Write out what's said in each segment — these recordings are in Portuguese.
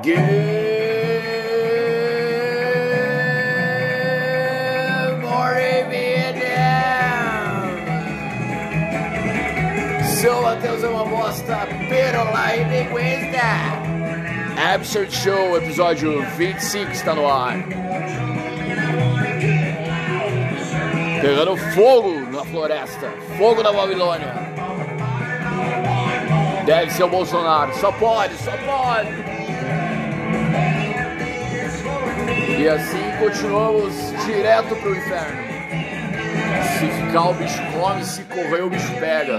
Good morning, Vietnam! Seu Matheus é uma bosta, pero la linguista! Absurd Show, episódio 25 está no ar. Pegando fogo na floresta, fogo na Babilônia. Deve ser o Bolsonaro, só pode, só pode. E assim continuamos direto pro inferno. Se ficar o bicho come, se correr o bicho pega.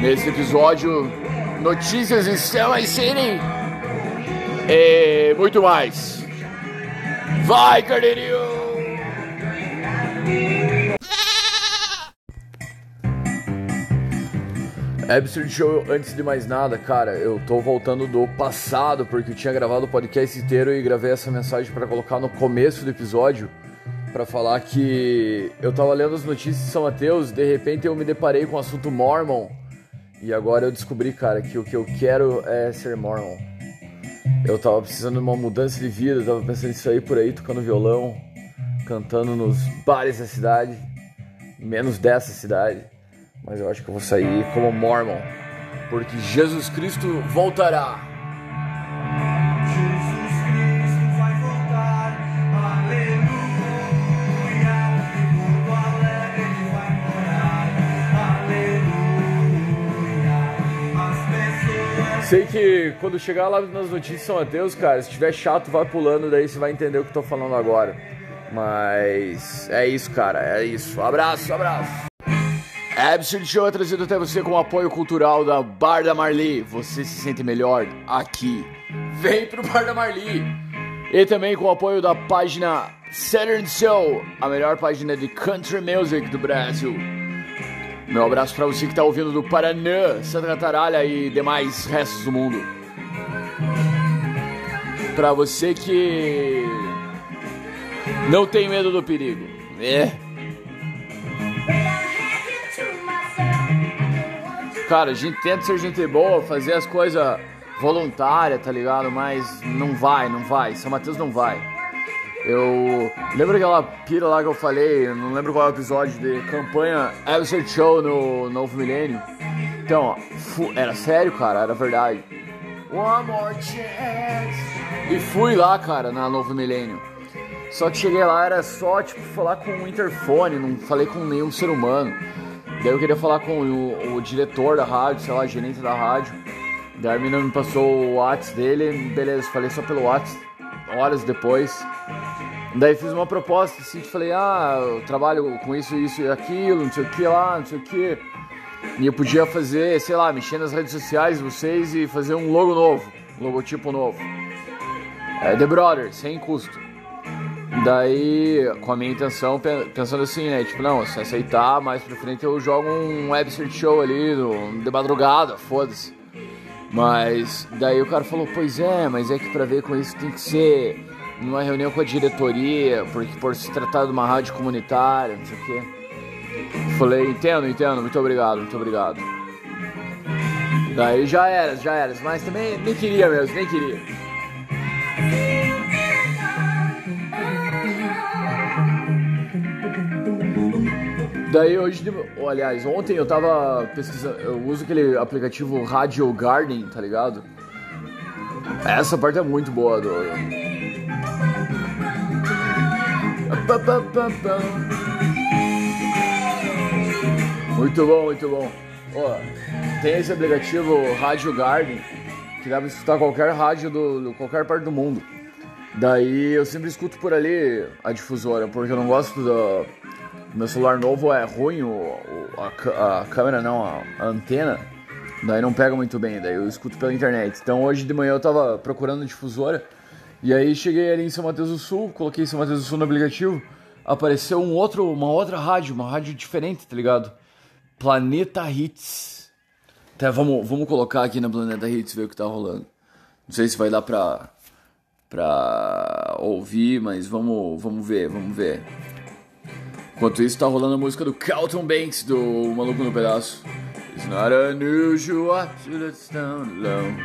Nesse episódio, notícias de Summer City e muito mais. Vai, Carneirinho! Absurd Show, antes de mais nada, cara, eu tô voltando do passado porque eu tinha gravado o podcast inteiro e gravei essa mensagem para colocar no começo do episódio para falar que eu tava lendo as notícias de São Mateus, de repente eu me deparei com o assunto Mormon e agora eu descobri, cara, que o que eu quero é ser Mormon. Eu tava precisando de uma mudança de vida, tava pensando em sair por aí tocando violão, cantando nos bares da cidade, menos dessa cidade. Mas eu acho que eu vou sair como Mormon, porque Jesus Cristo voltará. Sei que quando chegar lá nas notícias São Mateus, cara, se tiver chato, vai pulando, daí você vai entender o que eu tô falando agora. Mas é isso, cara, é isso. Abraço, abraço. Absurd Show é trazido até você com o apoio cultural da Bar da Marli. Você se sente melhor aqui. Vem pro Bar da Marli. E também com o apoio da página Saturn Soul, a melhor página de country music do Brasil. Meu abraço pra você que tá ouvindo do Paraná, Santa Cataralha e demais restos do mundo. Pra você que não tem medo do perigo. É. Cara, a gente tenta ser gente boa, fazer as coisas voluntárias, tá ligado? Mas não vai, não vai. São Mateus não vai. Eu lembro aquela pira lá que eu falei, não lembro qual é o episódio de campanha Absurd Show no Novo Milênio. Então, ó, era sério, cara, era verdade. One more chance. E fui lá, cara, na Novo Milênio. Só que cheguei lá, era só, tipo, falar com o interfone, não falei com nenhum ser humano. Daí eu queria falar com o, o diretor da rádio, sei lá, gerente da rádio. Daí a menina me passou o WhatsApp dele, beleza, falei só pelo WhatsApp, horas depois. Daí fiz uma proposta assim, falei, ah, eu trabalho com isso, isso e aquilo, não sei o que lá, não sei o que. E eu podia fazer, sei lá, mexer nas redes sociais de vocês e fazer um logo novo, um logotipo novo. É The Brothers, sem custo. Daí, com a minha intenção, pe- pensando assim, né? Tipo, não, se aceitar, mais pra frente eu jogo um web search show ali, de madrugada, foda-se. Mas daí o cara falou, pois é, mas é que pra ver com isso tem que ser numa reunião com a diretoria, porque por se tratar de uma rádio comunitária, não sei o quê. Falei, entendo, entendo, muito obrigado, muito obrigado. Daí já era, já era, mas também nem queria mesmo, nem queria. Daí hoje, aliás, ontem eu tava pesquisando, eu uso aquele aplicativo Radio Garden, tá ligado? Essa parte é muito boa do. Muito bom, muito bom. Ó, tem esse aplicativo Radio Garden que dá pra escutar qualquer rádio do, do- qualquer parte do mundo. Daí eu sempre escuto por ali a difusora, porque eu não gosto do. Meu celular novo é ruim, o, o- a, a câmera não, a, a antena. Daí não pega muito bem, daí eu escuto pela internet. Então hoje de manhã eu tava procurando difusora. E aí cheguei ali em São Mateus do Sul, coloquei São Mateus do Sul no aplicativo. Apareceu um outro, uma outra rádio, uma rádio diferente, tá ligado? Planeta Hits. Até vamos, vamos colocar aqui na Planeta Hits ver o que tá rolando. Não sei se vai dar pra, pra ouvir, mas vamos, vamos ver, vamos ver. Enquanto isso, tá rolando a música do Carlton Banks, do Maluco no Pedaço. It's not unusual to let down alone.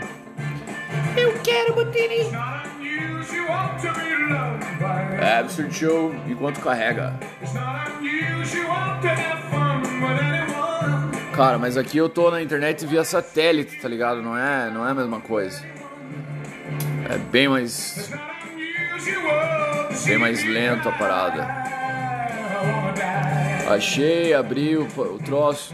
Eu quero Botini. It's not unusual to be loved by É absurd show enquanto carrega. It's not unusual to have fun with anyone. Cara, mas aqui eu tô na internet via satélite, tá ligado? Não é, não é a mesma coisa. É bem mais, bem mais lento a parada. Achei, abri o, o troço.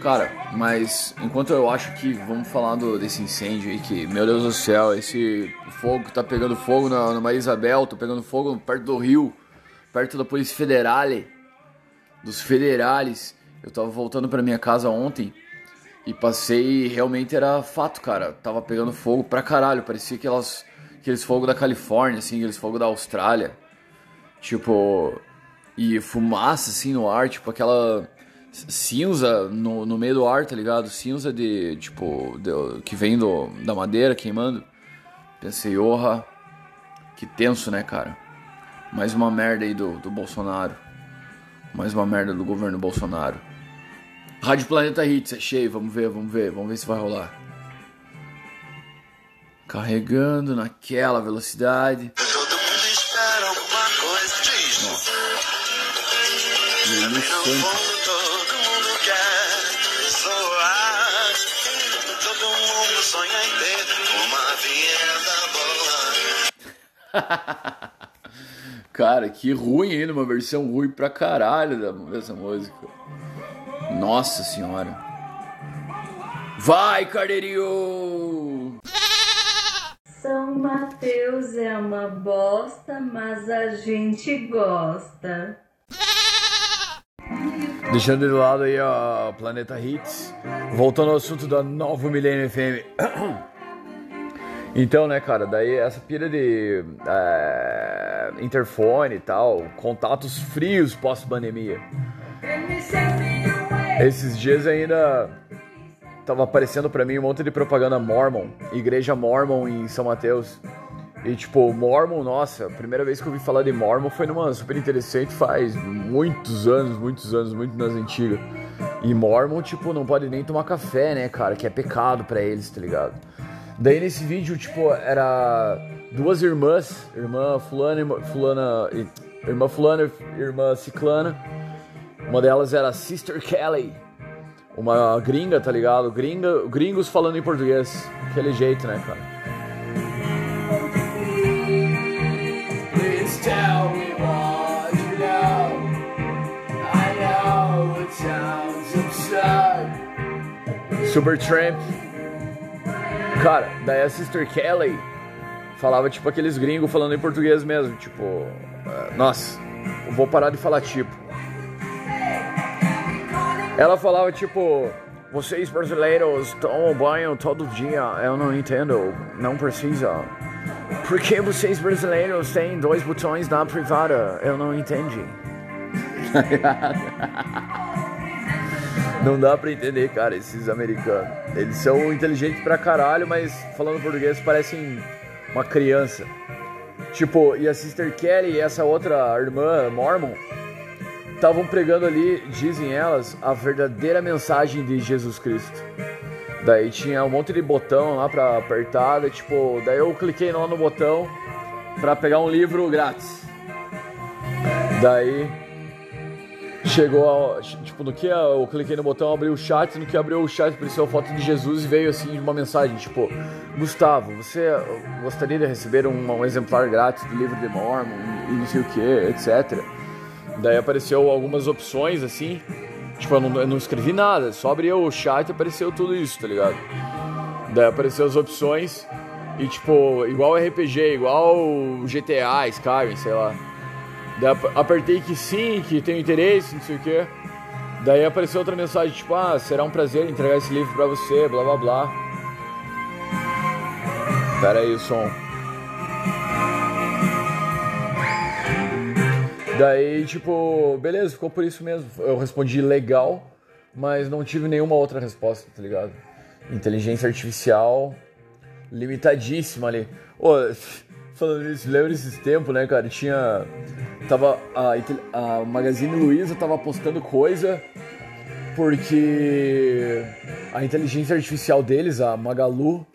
Cara, mas enquanto eu acho que vamos falar do, desse incêndio aí que, meu Deus do céu, esse fogo tá pegando fogo na, na Maria Isabel, tá pegando fogo perto do rio, perto da Polícia Federale, dos federales. Eu tava voltando pra minha casa ontem e passei, realmente era fato, cara. Tava pegando fogo pra caralho, parecia aquelas, aqueles fogos da Califórnia, assim, aqueles fogos da Austrália. Tipo, e fumaça assim no ar, tipo aquela cinza no, no meio do ar, tá ligado? Cinza de, tipo, de- que vem do, da madeira queimando. Pensei, orra, que tenso, né, cara? Mais uma merda aí do, do Bolsonaro. Mais uma merda do governo Bolsonaro. Rádio Planeta Hits, é cheio, vamos ver, vamos ver, vamos ver se vai rolar. Carregando naquela velocidade. Todo mundo quer soar. Todo mundo sonha em ter uma vinheta boa. Cara, que ruim ainda, uma versão ruim pra caralho da- dessa música. Nossa senhora. Vai, Carneirinho! São Mateus é uma bosta, mas a gente gosta. Deixando de lado aí a Planeta Hits, voltando ao assunto da Nova Millennium FM. Então, né, cara, daí essa pira de é, interfone e tal, contatos frios pós-pandemia. Esses dias ainda tava aparecendo pra mim um monte de propaganda Mormon, igreja Mormon em São Mateus. E tipo, Mormon, nossa, a primeira vez que eu ouvi falar de Mormon foi numa super interessante faz muitos anos, muitos anos, muito nas antigas. E Mormon, tipo, não pode nem tomar café, né, cara, que é pecado pra eles, tá ligado? Daí nesse vídeo, tipo, era duas irmãs, irmã fulana, irmã fulana, irmã fulana, irmã ciclana. Uma delas era Sister Kelly, uma gringa, tá ligado? Gringa, gringos falando em português, aquele jeito, né, cara? Supertramp. Cara, daí a Sister Kelly falava tipo aqueles gringos falando em português mesmo, tipo, eh, nossa, vou parar de falar tipo. Ela falava tipo, vocês brasileiros tomam banho todo dia, eu não entendo, não precisa. Por que vocês brasileiros têm dois botões na privada? Eu não entendi. Não dá pra entender, cara, esses americanos. Eles são inteligentes pra caralho, mas falando português parecem uma criança. Tipo, e a Sister Kelly e essa outra irmã, Mormon, estavam pregando ali, dizem elas, a verdadeira mensagem de Jesus Cristo. Daí tinha um monte de botão lá pra apertar, daí, tipo, daí eu cliquei lá no botão pra pegar um livro grátis. Daí chegou, ao- tipo, no que eu cliquei no botão, abriu o chat, no que abriu o chat apareceu a foto de Jesus e veio assim uma mensagem, tipo, Gustavo, você gostaria de receber um, um exemplar grátis do livro de Mormon e não sei o que, etc. Daí apareceu algumas opções assim, tipo, eu não, eu não escrevi nada, só abri o chat e apareceu tudo isso, tá ligado? Daí apareceu as opções e tipo, igual RPG, igual GTA, Skyrim, sei lá. Daí ap- apertei que sim, que tenho interesse, não sei o que. Daí apareceu outra mensagem, tipo, ah, será um prazer entregar esse livro pra você, blá blá blá. Pera aí o som. Daí, tipo, beleza, ficou por isso mesmo. Eu respondi legal, mas não tive nenhuma outra resposta, tá ligado? Inteligência artificial limitadíssima ali. Ô, falando nisso, lembra esses tempos, né, cara? Tinha. Tava. A, a Magazine Luiza tava postando coisa porque a inteligência artificial deles, a Magalu,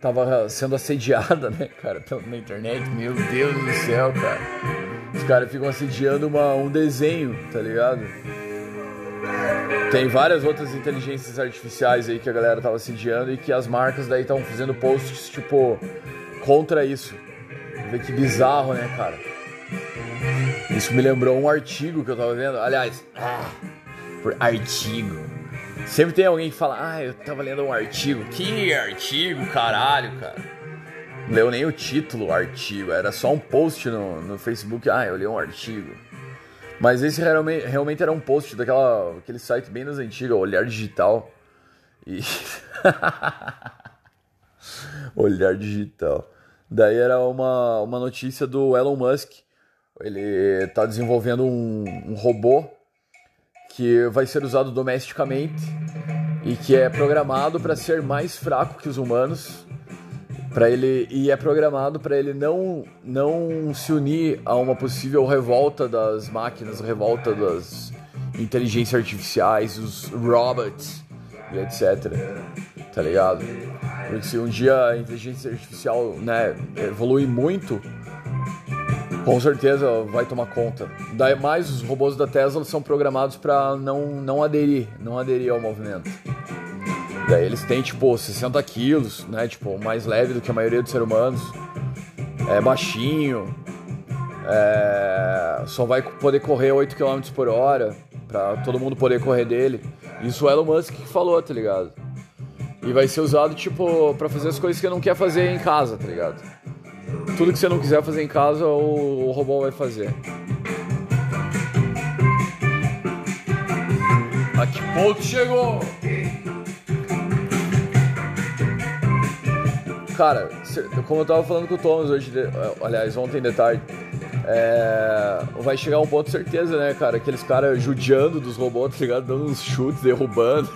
tava sendo assediada, né, cara, na internet. Meu Deus do céu, cara. Os caras ficam assediando uma, um desenho, tá ligado? Tem várias outras inteligências artificiais aí que a galera tava assediando e que as marcas daí estavam fazendo posts, tipo, contra isso. Vê que bizarro, né, cara? Isso me lembrou um artigo que eu tava vendo. Aliás, ah, por artigo. Sempre tem alguém que fala, ah, eu tava lendo um artigo. Que artigo, caralho, cara. Leu nem o título, artigo. Era só um post no, no Facebook. Ah, eu li um artigo. Mas esse realmente, realmente era um post daquela aquele site bem das antigas, Olhar Digital. E. Olhar Digital. Daí era uma, uma notícia do Elon Musk. Ele tá desenvolvendo um, um robô que vai ser usado domesticamente e que é programado para ser mais fraco que os humanos. Para ele e é programado para ele não não se unir a uma possível revolta das máquinas, revolta das inteligências artificiais, os robots e etc. Tá ligado? Porque se um dia a inteligência artificial, né, evolui muito, com certeza vai tomar conta. Daí mais os robôs da Tesla são programados para não não aderir, não aderir ao movimento. Daí eles têm tipo 60 quilos, né? Tipo, mais leve do que a maioria dos seres humanos. É baixinho. É, só vai poder correr 8 km por hora. Pra todo mundo poder correr dele. Isso o Elon Musk que falou, tá ligado? E vai ser usado, tipo, pra fazer as coisas que não quer fazer em casa, tá ligado? Tudo que você não quiser fazer em casa, o, o robô vai fazer. A que ponto chegou? Cara, como eu tava falando com o Thomas hoje, de- aliás, ontem de tarde, é, vai chegar um ponto certeza, né, cara? Aqueles caras judiando dos robôs, tá ligado? Dando uns chutes, derrubando.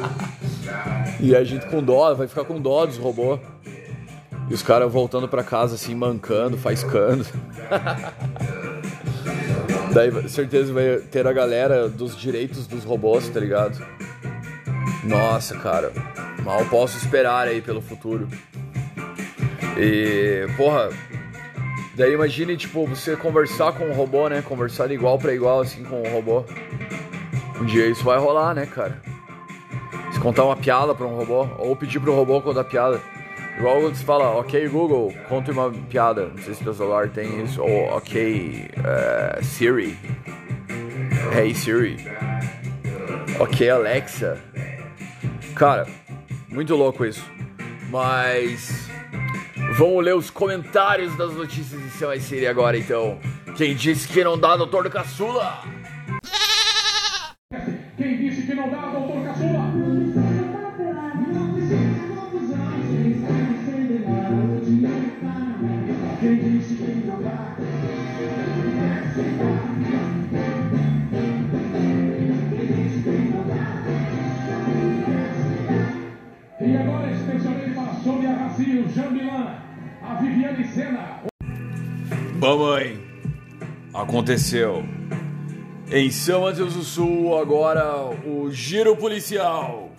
e a gente com dó, vai ficar com dó dos robôs. E os caras voltando pra casa assim, mancando, faiscando. Daí certeza vai ter a galera dos direitos dos robôs, tá ligado? Nossa, cara, mal posso esperar aí pelo futuro. E, porra, daí imagine, tipo, você conversar com um robô, né? Conversar de igual pra igual, assim, com um robô. Um dia isso vai rolar, né, cara? Se contar uma piada pra um robô, ou pedir pro robô contar piada. Igual você fala, ok Google, conte uma piada. Não sei se teu celular tem isso. Ou ok eh, Siri. Hey Siri. Ok Alexa. Cara, muito louco isso. Mas vamos ler os comentários das notícias de e Siri agora então. Quem disse que não dá, doutor do caçula? Quem disse que não dá, doutor Caçula? Aconteceu. Em São Mateus do Sul, agora o giro policial.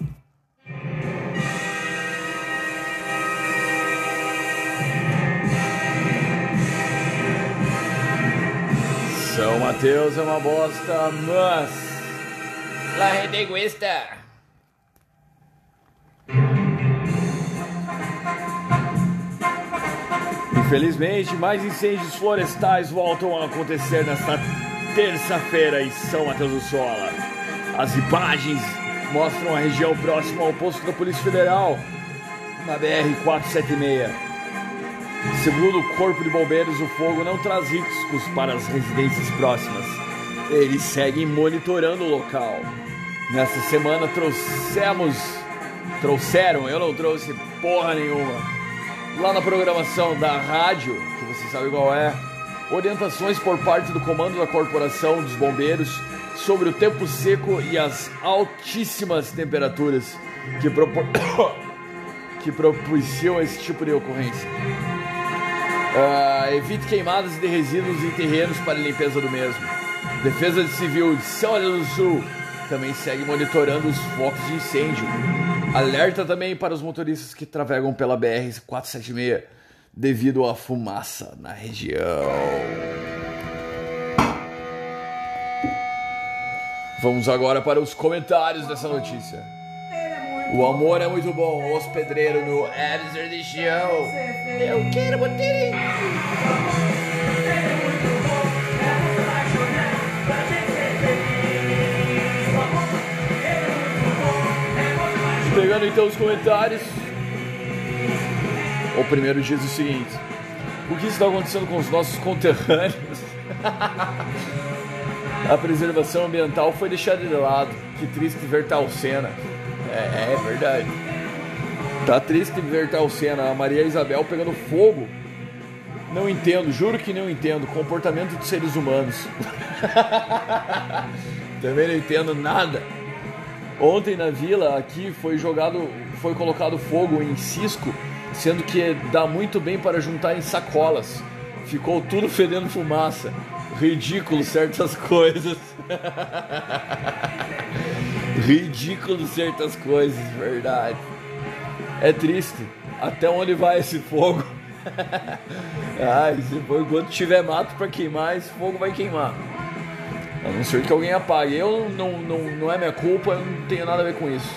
São Mateus é uma bosta, mas. La gente Infelizmente, mais incêndios florestais voltam a acontecer nesta terça-feira em São Mateus do Sola. As imagens mostram a região próxima ao posto da Polícia Federal, na BR-476. Segundo o Corpo de Bombeiros, o fogo não traz riscos para as residências próximas. Eles seguem monitorando o local. Nesta semana trouxemos. Trouxeram, eu não trouxe porra nenhuma lá na programação da rádio, que você sabe qual é, orientações por parte do comando da Corporação dos Bombeiros sobre o tempo seco e as altíssimas temperaturas que, propor... que propiciam esse tipo de ocorrência. Ah, evite queimadas de resíduos em terrenos para limpeza do mesmo. Defesa Civil de São Paulo do Sul também segue monitorando os focos de incêndio. Alerta também para os motoristas que trafegam pela BR-476 devido à fumaça na região. Vamos agora para os comentários dessa notícia. O amor é muito bom, os pedreiros no Absurd Show. Eu quero bater. Pegando então os comentários. O primeiro diz o seguinte: O que está acontecendo com os nossos conterrâneos? A preservação ambiental foi deixada de lado. Que triste ver tal cena. É, é verdade. Tá triste ver tal cena. A Maria Isabel pegando fogo. Não entendo, juro que não entendo. Comportamento de seres humanos. Também não entendo nada. Ontem na vila aqui foi jogado, foi colocado fogo em cisco, sendo que dá muito bem para juntar em sacolas. Ficou tudo fedendo fumaça. Ridículo certas coisas. Ridículo certas coisas, verdade. É triste. Até onde vai esse fogo? Ai, for enquanto tiver mato para queimar, esse fogo vai queimar. A não ser que alguém apague. Eu não, não, não é minha culpa, eu não tenho nada a ver com isso.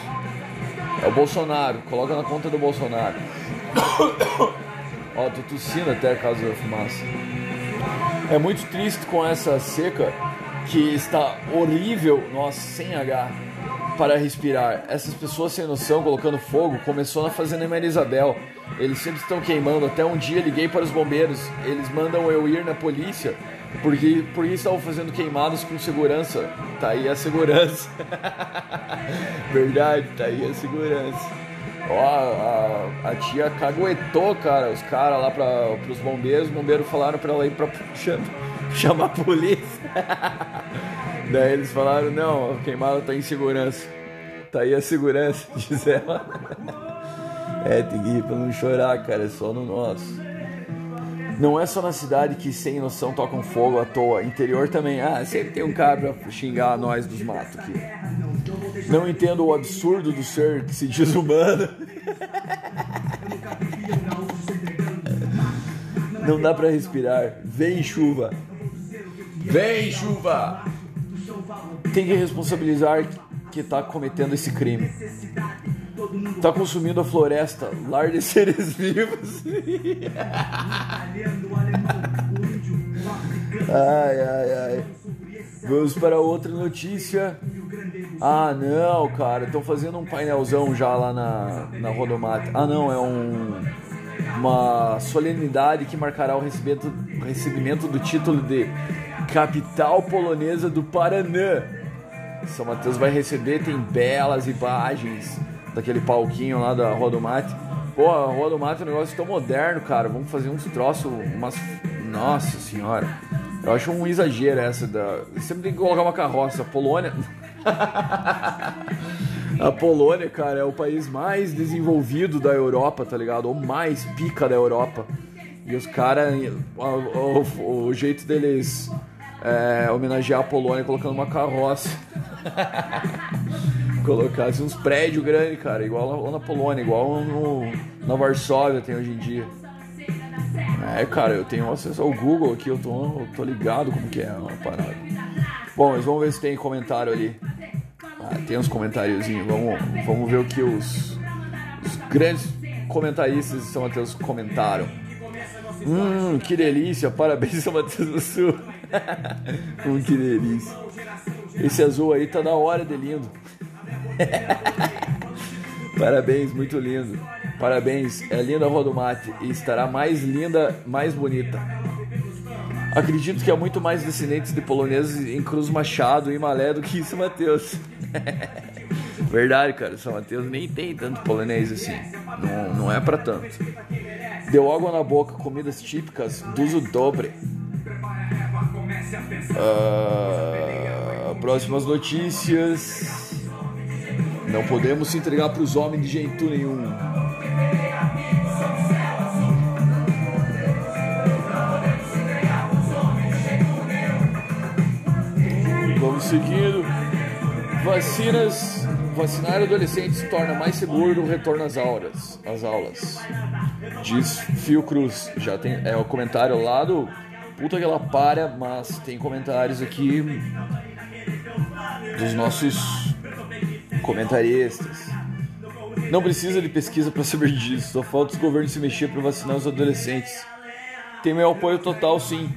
É o Bolsonaro, coloca na conta do Bolsonaro. Ó, tô tossindo até a causa da fumaça. É muito triste com essa seca que está horrível, nossa, sem H, para respirar. Essas pessoas sem noção colocando fogo começou na fazenda Maria Isabel. Eles sempre estão queimando. Até um dia liguei para os bombeiros. Eles mandam eu ir na polícia porque, porque estavam fazendo queimadas com segurança. Tá aí a segurança. Verdade, tá aí a segurança. Ó, a, a tia caguetou, cara, os caras lá para os bombeiros. Os bombeiros falaram para ela ir para chamar, chamar a polícia. Daí eles falaram: não, a queimada tá em segurança. Tá aí a segurança, diz ela. É, tem que ir pra não chorar, cara, é só no nosso. Não é só na cidade que sem noção tocam fogo à toa. Interior também. Ah, sempre tem um cara pra xingar nós dos matos aqui. Não entendo o absurdo do ser que se diz humano. Não dá pra respirar. Vem chuva. Vem chuva. Tem que responsabilizar que tá cometendo esse crime. Tá consumindo a floresta, lar de seres vivos. ai, ai, ai. Vamos para outra notícia. Ah, não, cara, estão fazendo um painelzão já lá na, na Rodomate. Ah, não, é um, uma solenidade que marcará o recebimento, recebimento do título de capital polonesa do Paraná. São Mateus vai receber, tem belas imagens daquele palquinho lá da Rua do Mate. Pô, a Rua do Mate é um negócio tão moderno, cara. Vamos fazer uns troços, umas. Nossa senhora. Eu acho um exagero essa da. Sempre tem que colocar uma carroça. Polônia. a Polônia, cara, é o país mais desenvolvido da Europa, tá ligado? O mais pica da Europa. E os caras. O, o, o, jeito deles é, homenagear a Polônia colocando uma carroça. Colocasse uns prédios grandes, cara, igual lá na Polônia, igual no, na Varsóvia tem hoje em dia. É, cara, eu tenho acesso ao Google aqui, eu tô, eu tô ligado como que é a parada. Bom, mas vamos ver se tem comentário ali. Ah, tem uns comentáriozinhos, vamos, vamos ver o que os, os grandes comentaristas de São Mateus comentaram. Hum, que delícia, parabéns São Mateus do Sul. hum, que delícia. Esse azul aí tá da hora de lindo. Parabéns, muito lindo. Parabéns, é linda a Rua do Mate e estará mais linda, mais bonita. Acredito que há muito mais descendentes de poloneses em Cruz Machado e Malé do que em São Mateus. Verdade, cara, São Mateus nem tem tanto polonês assim. Não, não é para tanto. Deu água na boca, comidas típicas do Dobre. Uh, próximas notícias. Não podemos se entregar para os homens de jeito nenhum. Vamos seguindo. Vacinas. Vacinar adolescentes torna mais seguro o retorno às aulas. Às aulas. Diz Fio Cruz. Já tem. É o comentário lá do. Puta que ela para, mas tem comentários aqui dos nossos comentaristas. Não precisa de pesquisa para saber disso, só falta os governos se mexer para vacinar os adolescentes. Tem meu apoio total, sim.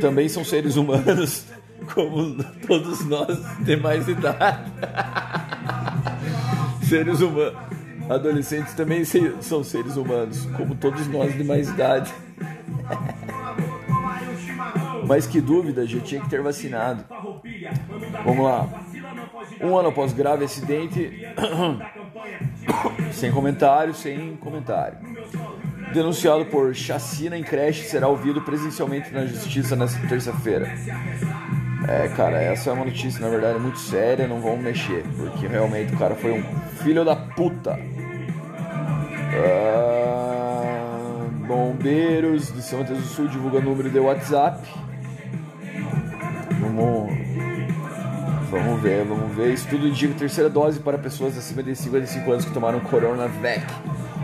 Também são seres humanos, como todos nós de mais idade. seres humanos. Adolescentes também são seres humanos, como todos nós de mais idade. Mas que dúvida, já tinha que ter vacinado. Vamos lá. Um ano após grave acidente, sem comentário, sem comentário. Denunciado por chacina em creche, será ouvido presencialmente na justiça nesta terça-feira. É, cara, essa é uma notícia, na verdade, muito séria, não vamos mexer, porque realmente o cara foi um filho da puta. Ah, bombeiros de São Mateus do Sul divulga número de WhatsApp. Vamos ver, vamos ver. Estudo indica terceira dose para pessoas acima de 55 anos que tomaram Coronavac.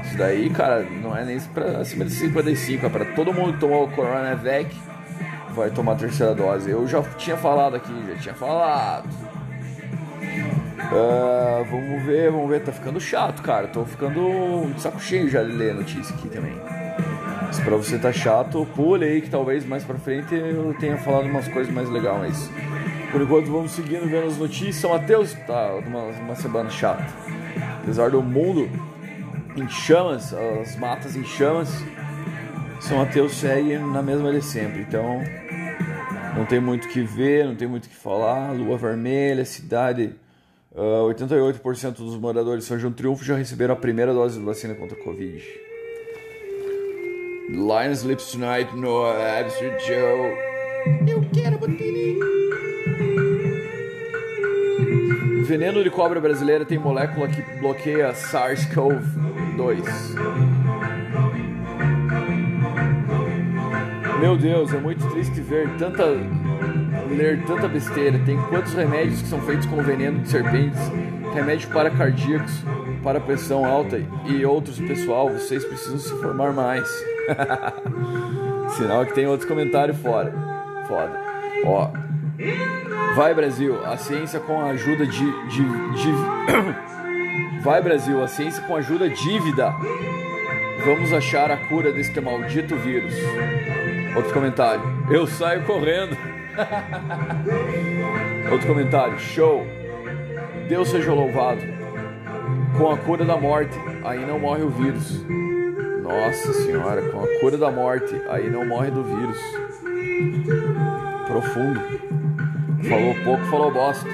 Isso daí, cara, não é nem para acima de 55, é para todo mundo que tomou Coronavac vai tomar a terceira dose. Eu já tinha falado aqui, já tinha falado. Uh, vamos ver, vamos ver. Tá ficando chato, cara. Tô ficando de saco cheio já de ler a notícia aqui também. Se pra você tá chato, pule aí que talvez mais pra frente eu tenha falado umas coisas mais legais. Mas por enquanto vamos seguindo vendo as notícias. São Mateus tá uma, uma semana chata. Apesar do mundo em chamas, as matas em chamas, São Mateus segue na mesma de sempre. Então não tem muito que ver, não tem muito que falar. Lua vermelha, cidade. Uh, 88% dos moradores de São João Triunfo já receberam a primeira dose de vacina contra a Covid. Lion sleeps tonight, no absurd Joe. Eu quero Veneno de cobra brasileira tem molécula que bloqueia SARS-CoV-2. Meu Deus, é muito triste ver tanta ler tanta besteira. Tem quantos remédios que são feitos com veneno de serpentes, remédio para cardíacos, para pressão alta e outros, pessoal, vocês precisam se informar mais. Sinal que tem outros comentários fora. Foda. Ó. Vai Brasil, a ciência com a ajuda de, de, de... Vai Brasil, a ciência com a ajuda dívida. Vamos achar a cura deste maldito vírus. Outro comentário. Eu saio correndo. Outro comentário. Show. Deus seja louvado. Com a cura da morte, aí não morre o vírus. Nossa senhora, com a cura da morte, aí não morre do vírus. Profundo. Falou pouco, falou bosta.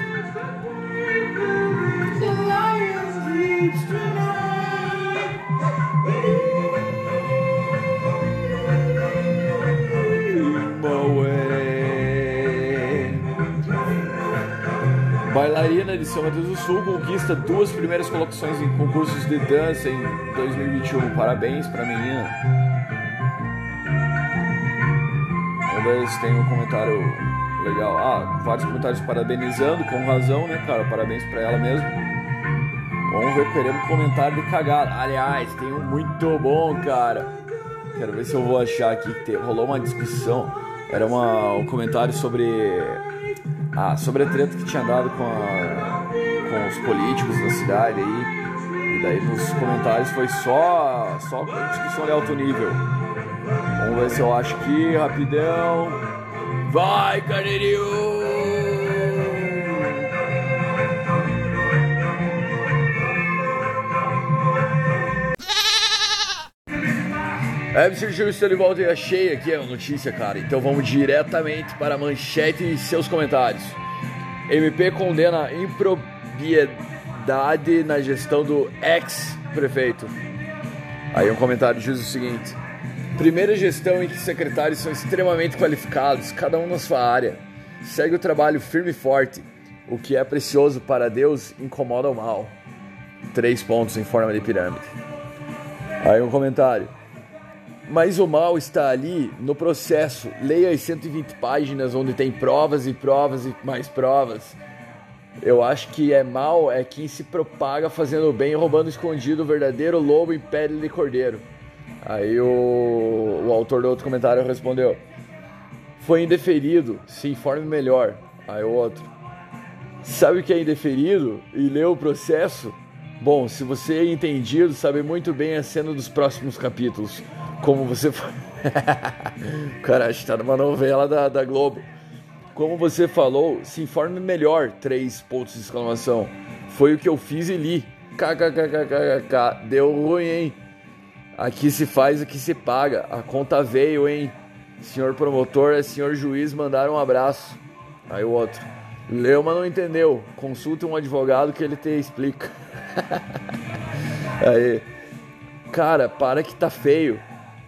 Bailarina de São Mateus do Sul conquista duas primeiras colocações em concursos de dança em 2021. Parabéns pra menina. Se tem um comentário legal. Ah, vários comentários parabenizando, com razão, né, cara? Parabéns pra ela mesmo. Vamos ver, querendo comentário de cagada. Aliás, tem um muito bom, cara. Quero ver se eu vou achar aqui que rolou uma discussão. Era uma, um comentário sobre ah, sobre a treta que tinha dado com, a, com os políticos da cidade aí. E daí nos comentários foi só, só discussão de alto nível. Vamos ver se eu acho aqui, rapidão. Vai, carneirinho! É, Mr. Gil, estou de volta e achei aqui a notícia, cara. Então vamos diretamente para a manchete e seus comentários. MP condena impropriedade na gestão do ex-prefeito. Aí um comentário diz o seguinte: Primeira gestão em que secretários são extremamente qualificados, cada um na sua área. Segue o trabalho firme e forte. O que é precioso para Deus incomoda o mal. Três pontos em forma de pirâmide. Aí um comentário. Mas o mal está ali no processo. Leia as 120 páginas onde tem provas e provas e mais provas. Eu acho que é mal é quem se propaga fazendo bem roubando escondido o verdadeiro lobo em pele de cordeiro. Aí o, o autor do outro comentário respondeu: Foi indeferido, se informe melhor. Aí o outro: Sabe o que é indeferido e leu o processo? Bom, se você é entendido, sabe muito bem a cena dos próximos capítulos. Como você. Cara, acho que tá numa novela da, da Globo. Como você falou, se informe melhor. Três pontos de exclamação. Foi o que eu fiz e li. KKKKKK. Deu ruim, hein? Aqui se faz, aqui se paga. A conta veio, hein? Senhor promotor, senhor juiz, mandaram um abraço. Aí o outro. Leu, mas não entendeu. Consulte um advogado que ele te explica. Aí. Cara, para que tá feio.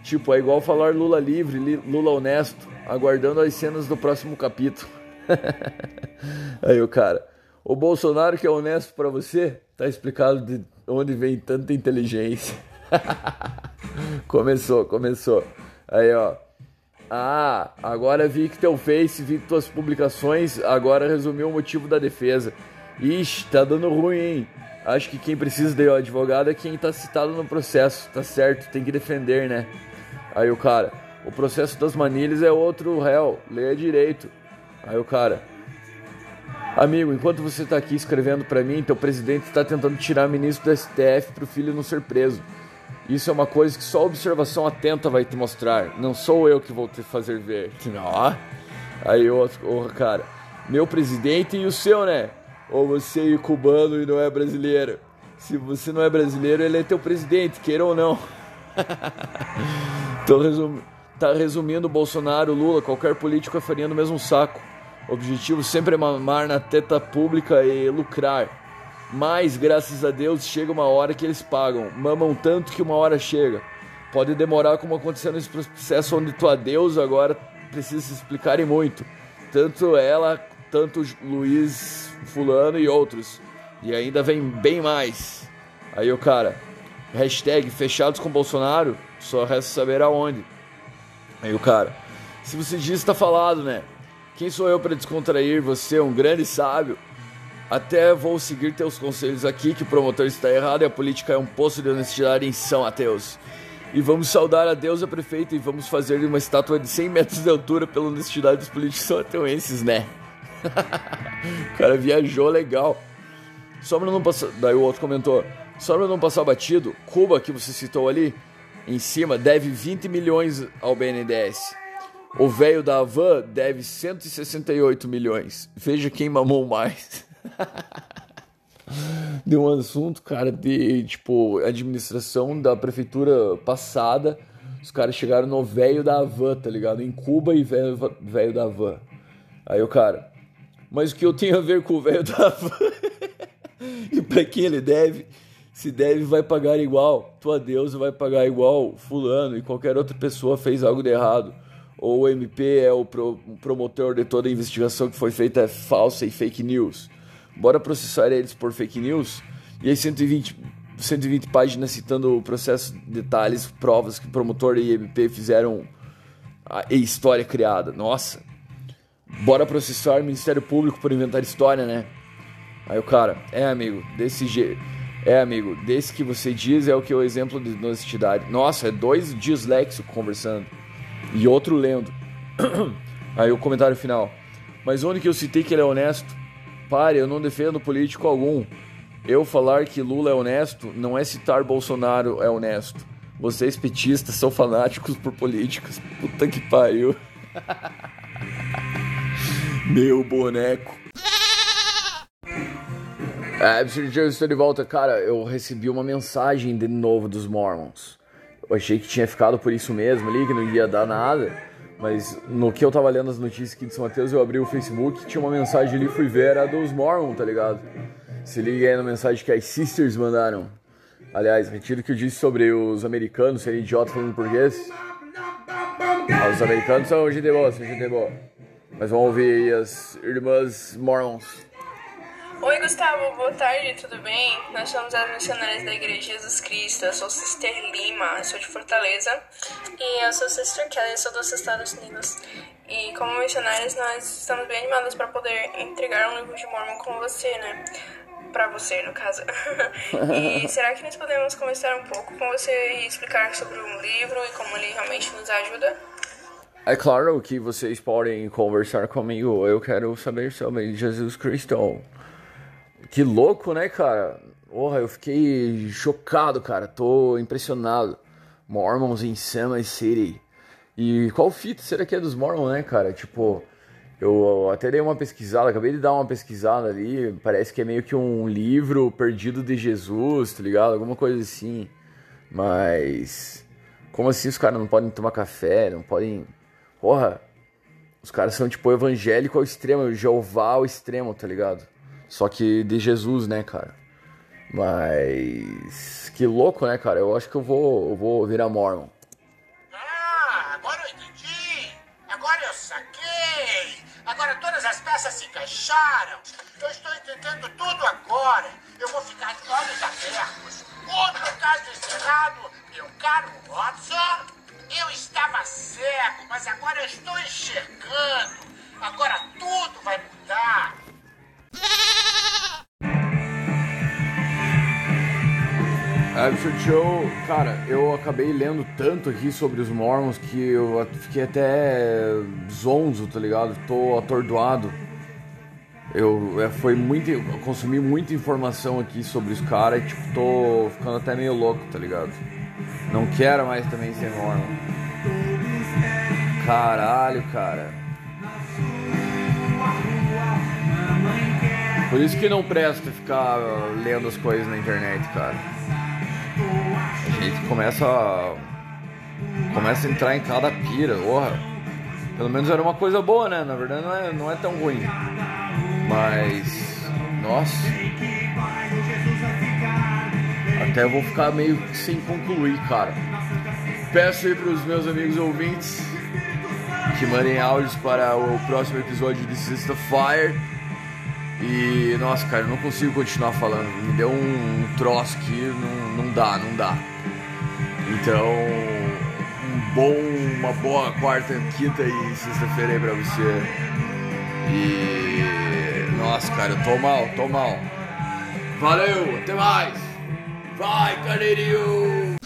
Tipo, é igual falar Lula livre, Lula honesto, aguardando as cenas do próximo capítulo. Aí o cara, o Bolsonaro que é honesto para você, tá explicado de onde vem tanta inteligência. começou, começou. Aí, ó. Ah, agora vi que teu Face, vi tuas publicações, agora resumiu o motivo da defesa. Ixi, tá dando ruim, hein? Acho que quem precisa de advogado é quem tá citado no processo, tá certo, tem que defender, né? Aí o cara, o processo das manilhas é outro réu, leia direito. Aí o cara, amigo, enquanto você tá aqui escrevendo para mim, teu presidente está tentando tirar o ministro do STF pro filho não ser preso. Isso é uma coisa que só observação atenta vai te mostrar. Não sou eu que vou te fazer ver. Ó. Aí o outro, cara, meu presidente e o seu, né? Ou você é cubano e não é brasileiro. Se você não é brasileiro, ele é teu presidente, queira ou não. então, tá resumindo Bolsonaro, Lula, qualquer político é farinha no mesmo saco. O objetivo sempre é mamar na teta pública e lucrar. Mas, graças a Deus, chega uma hora que eles pagam. Mamam tanto que uma hora chega. Pode demorar como aconteceu nesse processo onde tua Deus agora precisa se explicarem muito. Tanto ela, tanto Luiz Fulano e outros. E ainda vem bem mais. Aí o cara, hashtag fechados com Bolsonaro, só resta saber aonde. Aí o cara, se você diz, tá falado, né? Quem sou eu para descontrair você, um grande sábio? Até vou seguir teus conselhos aqui, que o promotor está errado e a política é um poço de honestidade em São Ateus. E vamos saudar a deusa prefeita e vamos fazer uma estátua de 100 metros de altura pela honestidade dos políticos são ateuenses, né? o cara viajou legal. Só pra não passar. Daí o outro comentou: só pra não passar batido, Cuba, que você citou ali, em cima, deve 20 milhões ao BNDES. O velho da Havan deve 168 milhões. Veja quem mamou mais. Deu um assunto, cara, de tipo administração da prefeitura passada. Os caras chegaram no velho da van, tá ligado? Em Cuba e velho da van. Aí o cara, mas o que eu tenho a ver com o velho da van? e pra quem ele deve? Se deve, vai pagar igual. Tua deusa vai pagar igual. Fulano e qualquer outra pessoa fez algo de errado. Ou o MP é o pro, promotor de toda a investigação que foi feita é falsa e fake news bora processar eles por fake news. E aí 120, 120 páginas citando o processo, detalhes, provas que o promotor e MP fizeram a história criada. Nossa, bora processar o Ministério Público por inventar história, né? Aí o cara, é amigo, desse jeito. É, amigo, desse que você diz é o que é o exemplo de honestidade. Nossa, é dois disléxicos conversando e outro lendo. Aí o comentário final. Mas onde que eu citei que ele é honesto? Pare, eu não defendo político algum. Eu falar que Lula é honesto não é citar Bolsonaro é honesto. Vocês petistas são fanáticos por políticos. Puta que pariu. Meu boneco. É, eu estou de volta. Cara, eu recebi uma mensagem de novo dos Mormons. Eu achei que tinha ficado por isso mesmo ali, que não ia dar nada. Mas no que eu tava lendo as notícias aqui de São Mateus, eu abri o Facebook, tinha uma mensagem ali, fui ver, era dos Mormon, tá ligado? Se liga aí na mensagem que as Sisters mandaram. Aliás, retiro o que eu disse sobre os americanos serem idiotas falando português. Ah, os americanos são gente boa, são gente boa. Mas vamos ouvir aí as irmãs Mormons. Oi, Gustavo, boa tarde, tudo bem? Nós somos as missionárias da Igreja Jesus Cristo. Eu sou Sister Lima, sou de Fortaleza. E eu sou Sister Kelly, sou dos Estados Unidos. E como missionários, nós estamos bem animados para poder entregar um livro de Mormon com você, né? Para você, no caso. e será que nós podemos começar um pouco com você e explicar sobre um livro e como ele realmente nos ajuda? É claro que vocês podem conversar comigo. Eu quero saber sobre Jesus Cristo. Que louco, né, cara? Porra, eu fiquei chocado, cara. Tô impressionado. Mormons em Summer City. E qual fita será que é dos Mormons, né, cara? Tipo, eu até dei uma pesquisada, acabei de dar uma pesquisada ali. Parece que é meio que um livro perdido de Jesus, tá ligado? Alguma coisa assim. Mas. Como assim os caras não podem tomar café, não podem. Porra! Os caras são tipo evangélico ao extremo, Jeová ao extremo, tá ligado? Só que de Jesus, né, cara? Mas. Que louco, né, cara? Eu acho que eu vou, eu vou virar Mormon. Ah, agora eu entendi. Agora eu saquei. Agora todas as peças se encaixaram. Eu estou entendendo tudo agora. Eu vou ficar de olhos abertos. Outro caso encerrado, meu caro Watson. Eu estava cego, mas agora eu estou enxergando. Agora tudo vai mudar. Absurd Show, cara, eu acabei lendo tanto aqui sobre os Mormons que eu fiquei até zonzo, tá ligado? Tô atordoado. Eu é, foi muito, eu consumi muita informação aqui sobre os caras e tipo, tô ficando até meio louco, tá ligado? Não quero mais também ser Mormon. Caralho, cara. Por isso que não presta ficar lendo as coisas na internet, cara. Gente começa a, começa a entrar em cada pira, porra. Pelo menos era uma coisa boa, né? Na verdade não é, não é tão ruim. Mas. Nossa. Até vou ficar meio que sem concluir, cara. Peço aí pros meus amigos ouvintes que mandem áudios para o próximo episódio de Sister Fire. E, nossa, cara, eu não consigo continuar falando. Me deu um, um troço aqui, não, não dá, não dá. Então, um bom, uma boa quarta, quinta e sexta-feira aí pra você. E, nossa, cara, eu tô mal, tô mal. Valeu, até mais. Vai, carneirinho!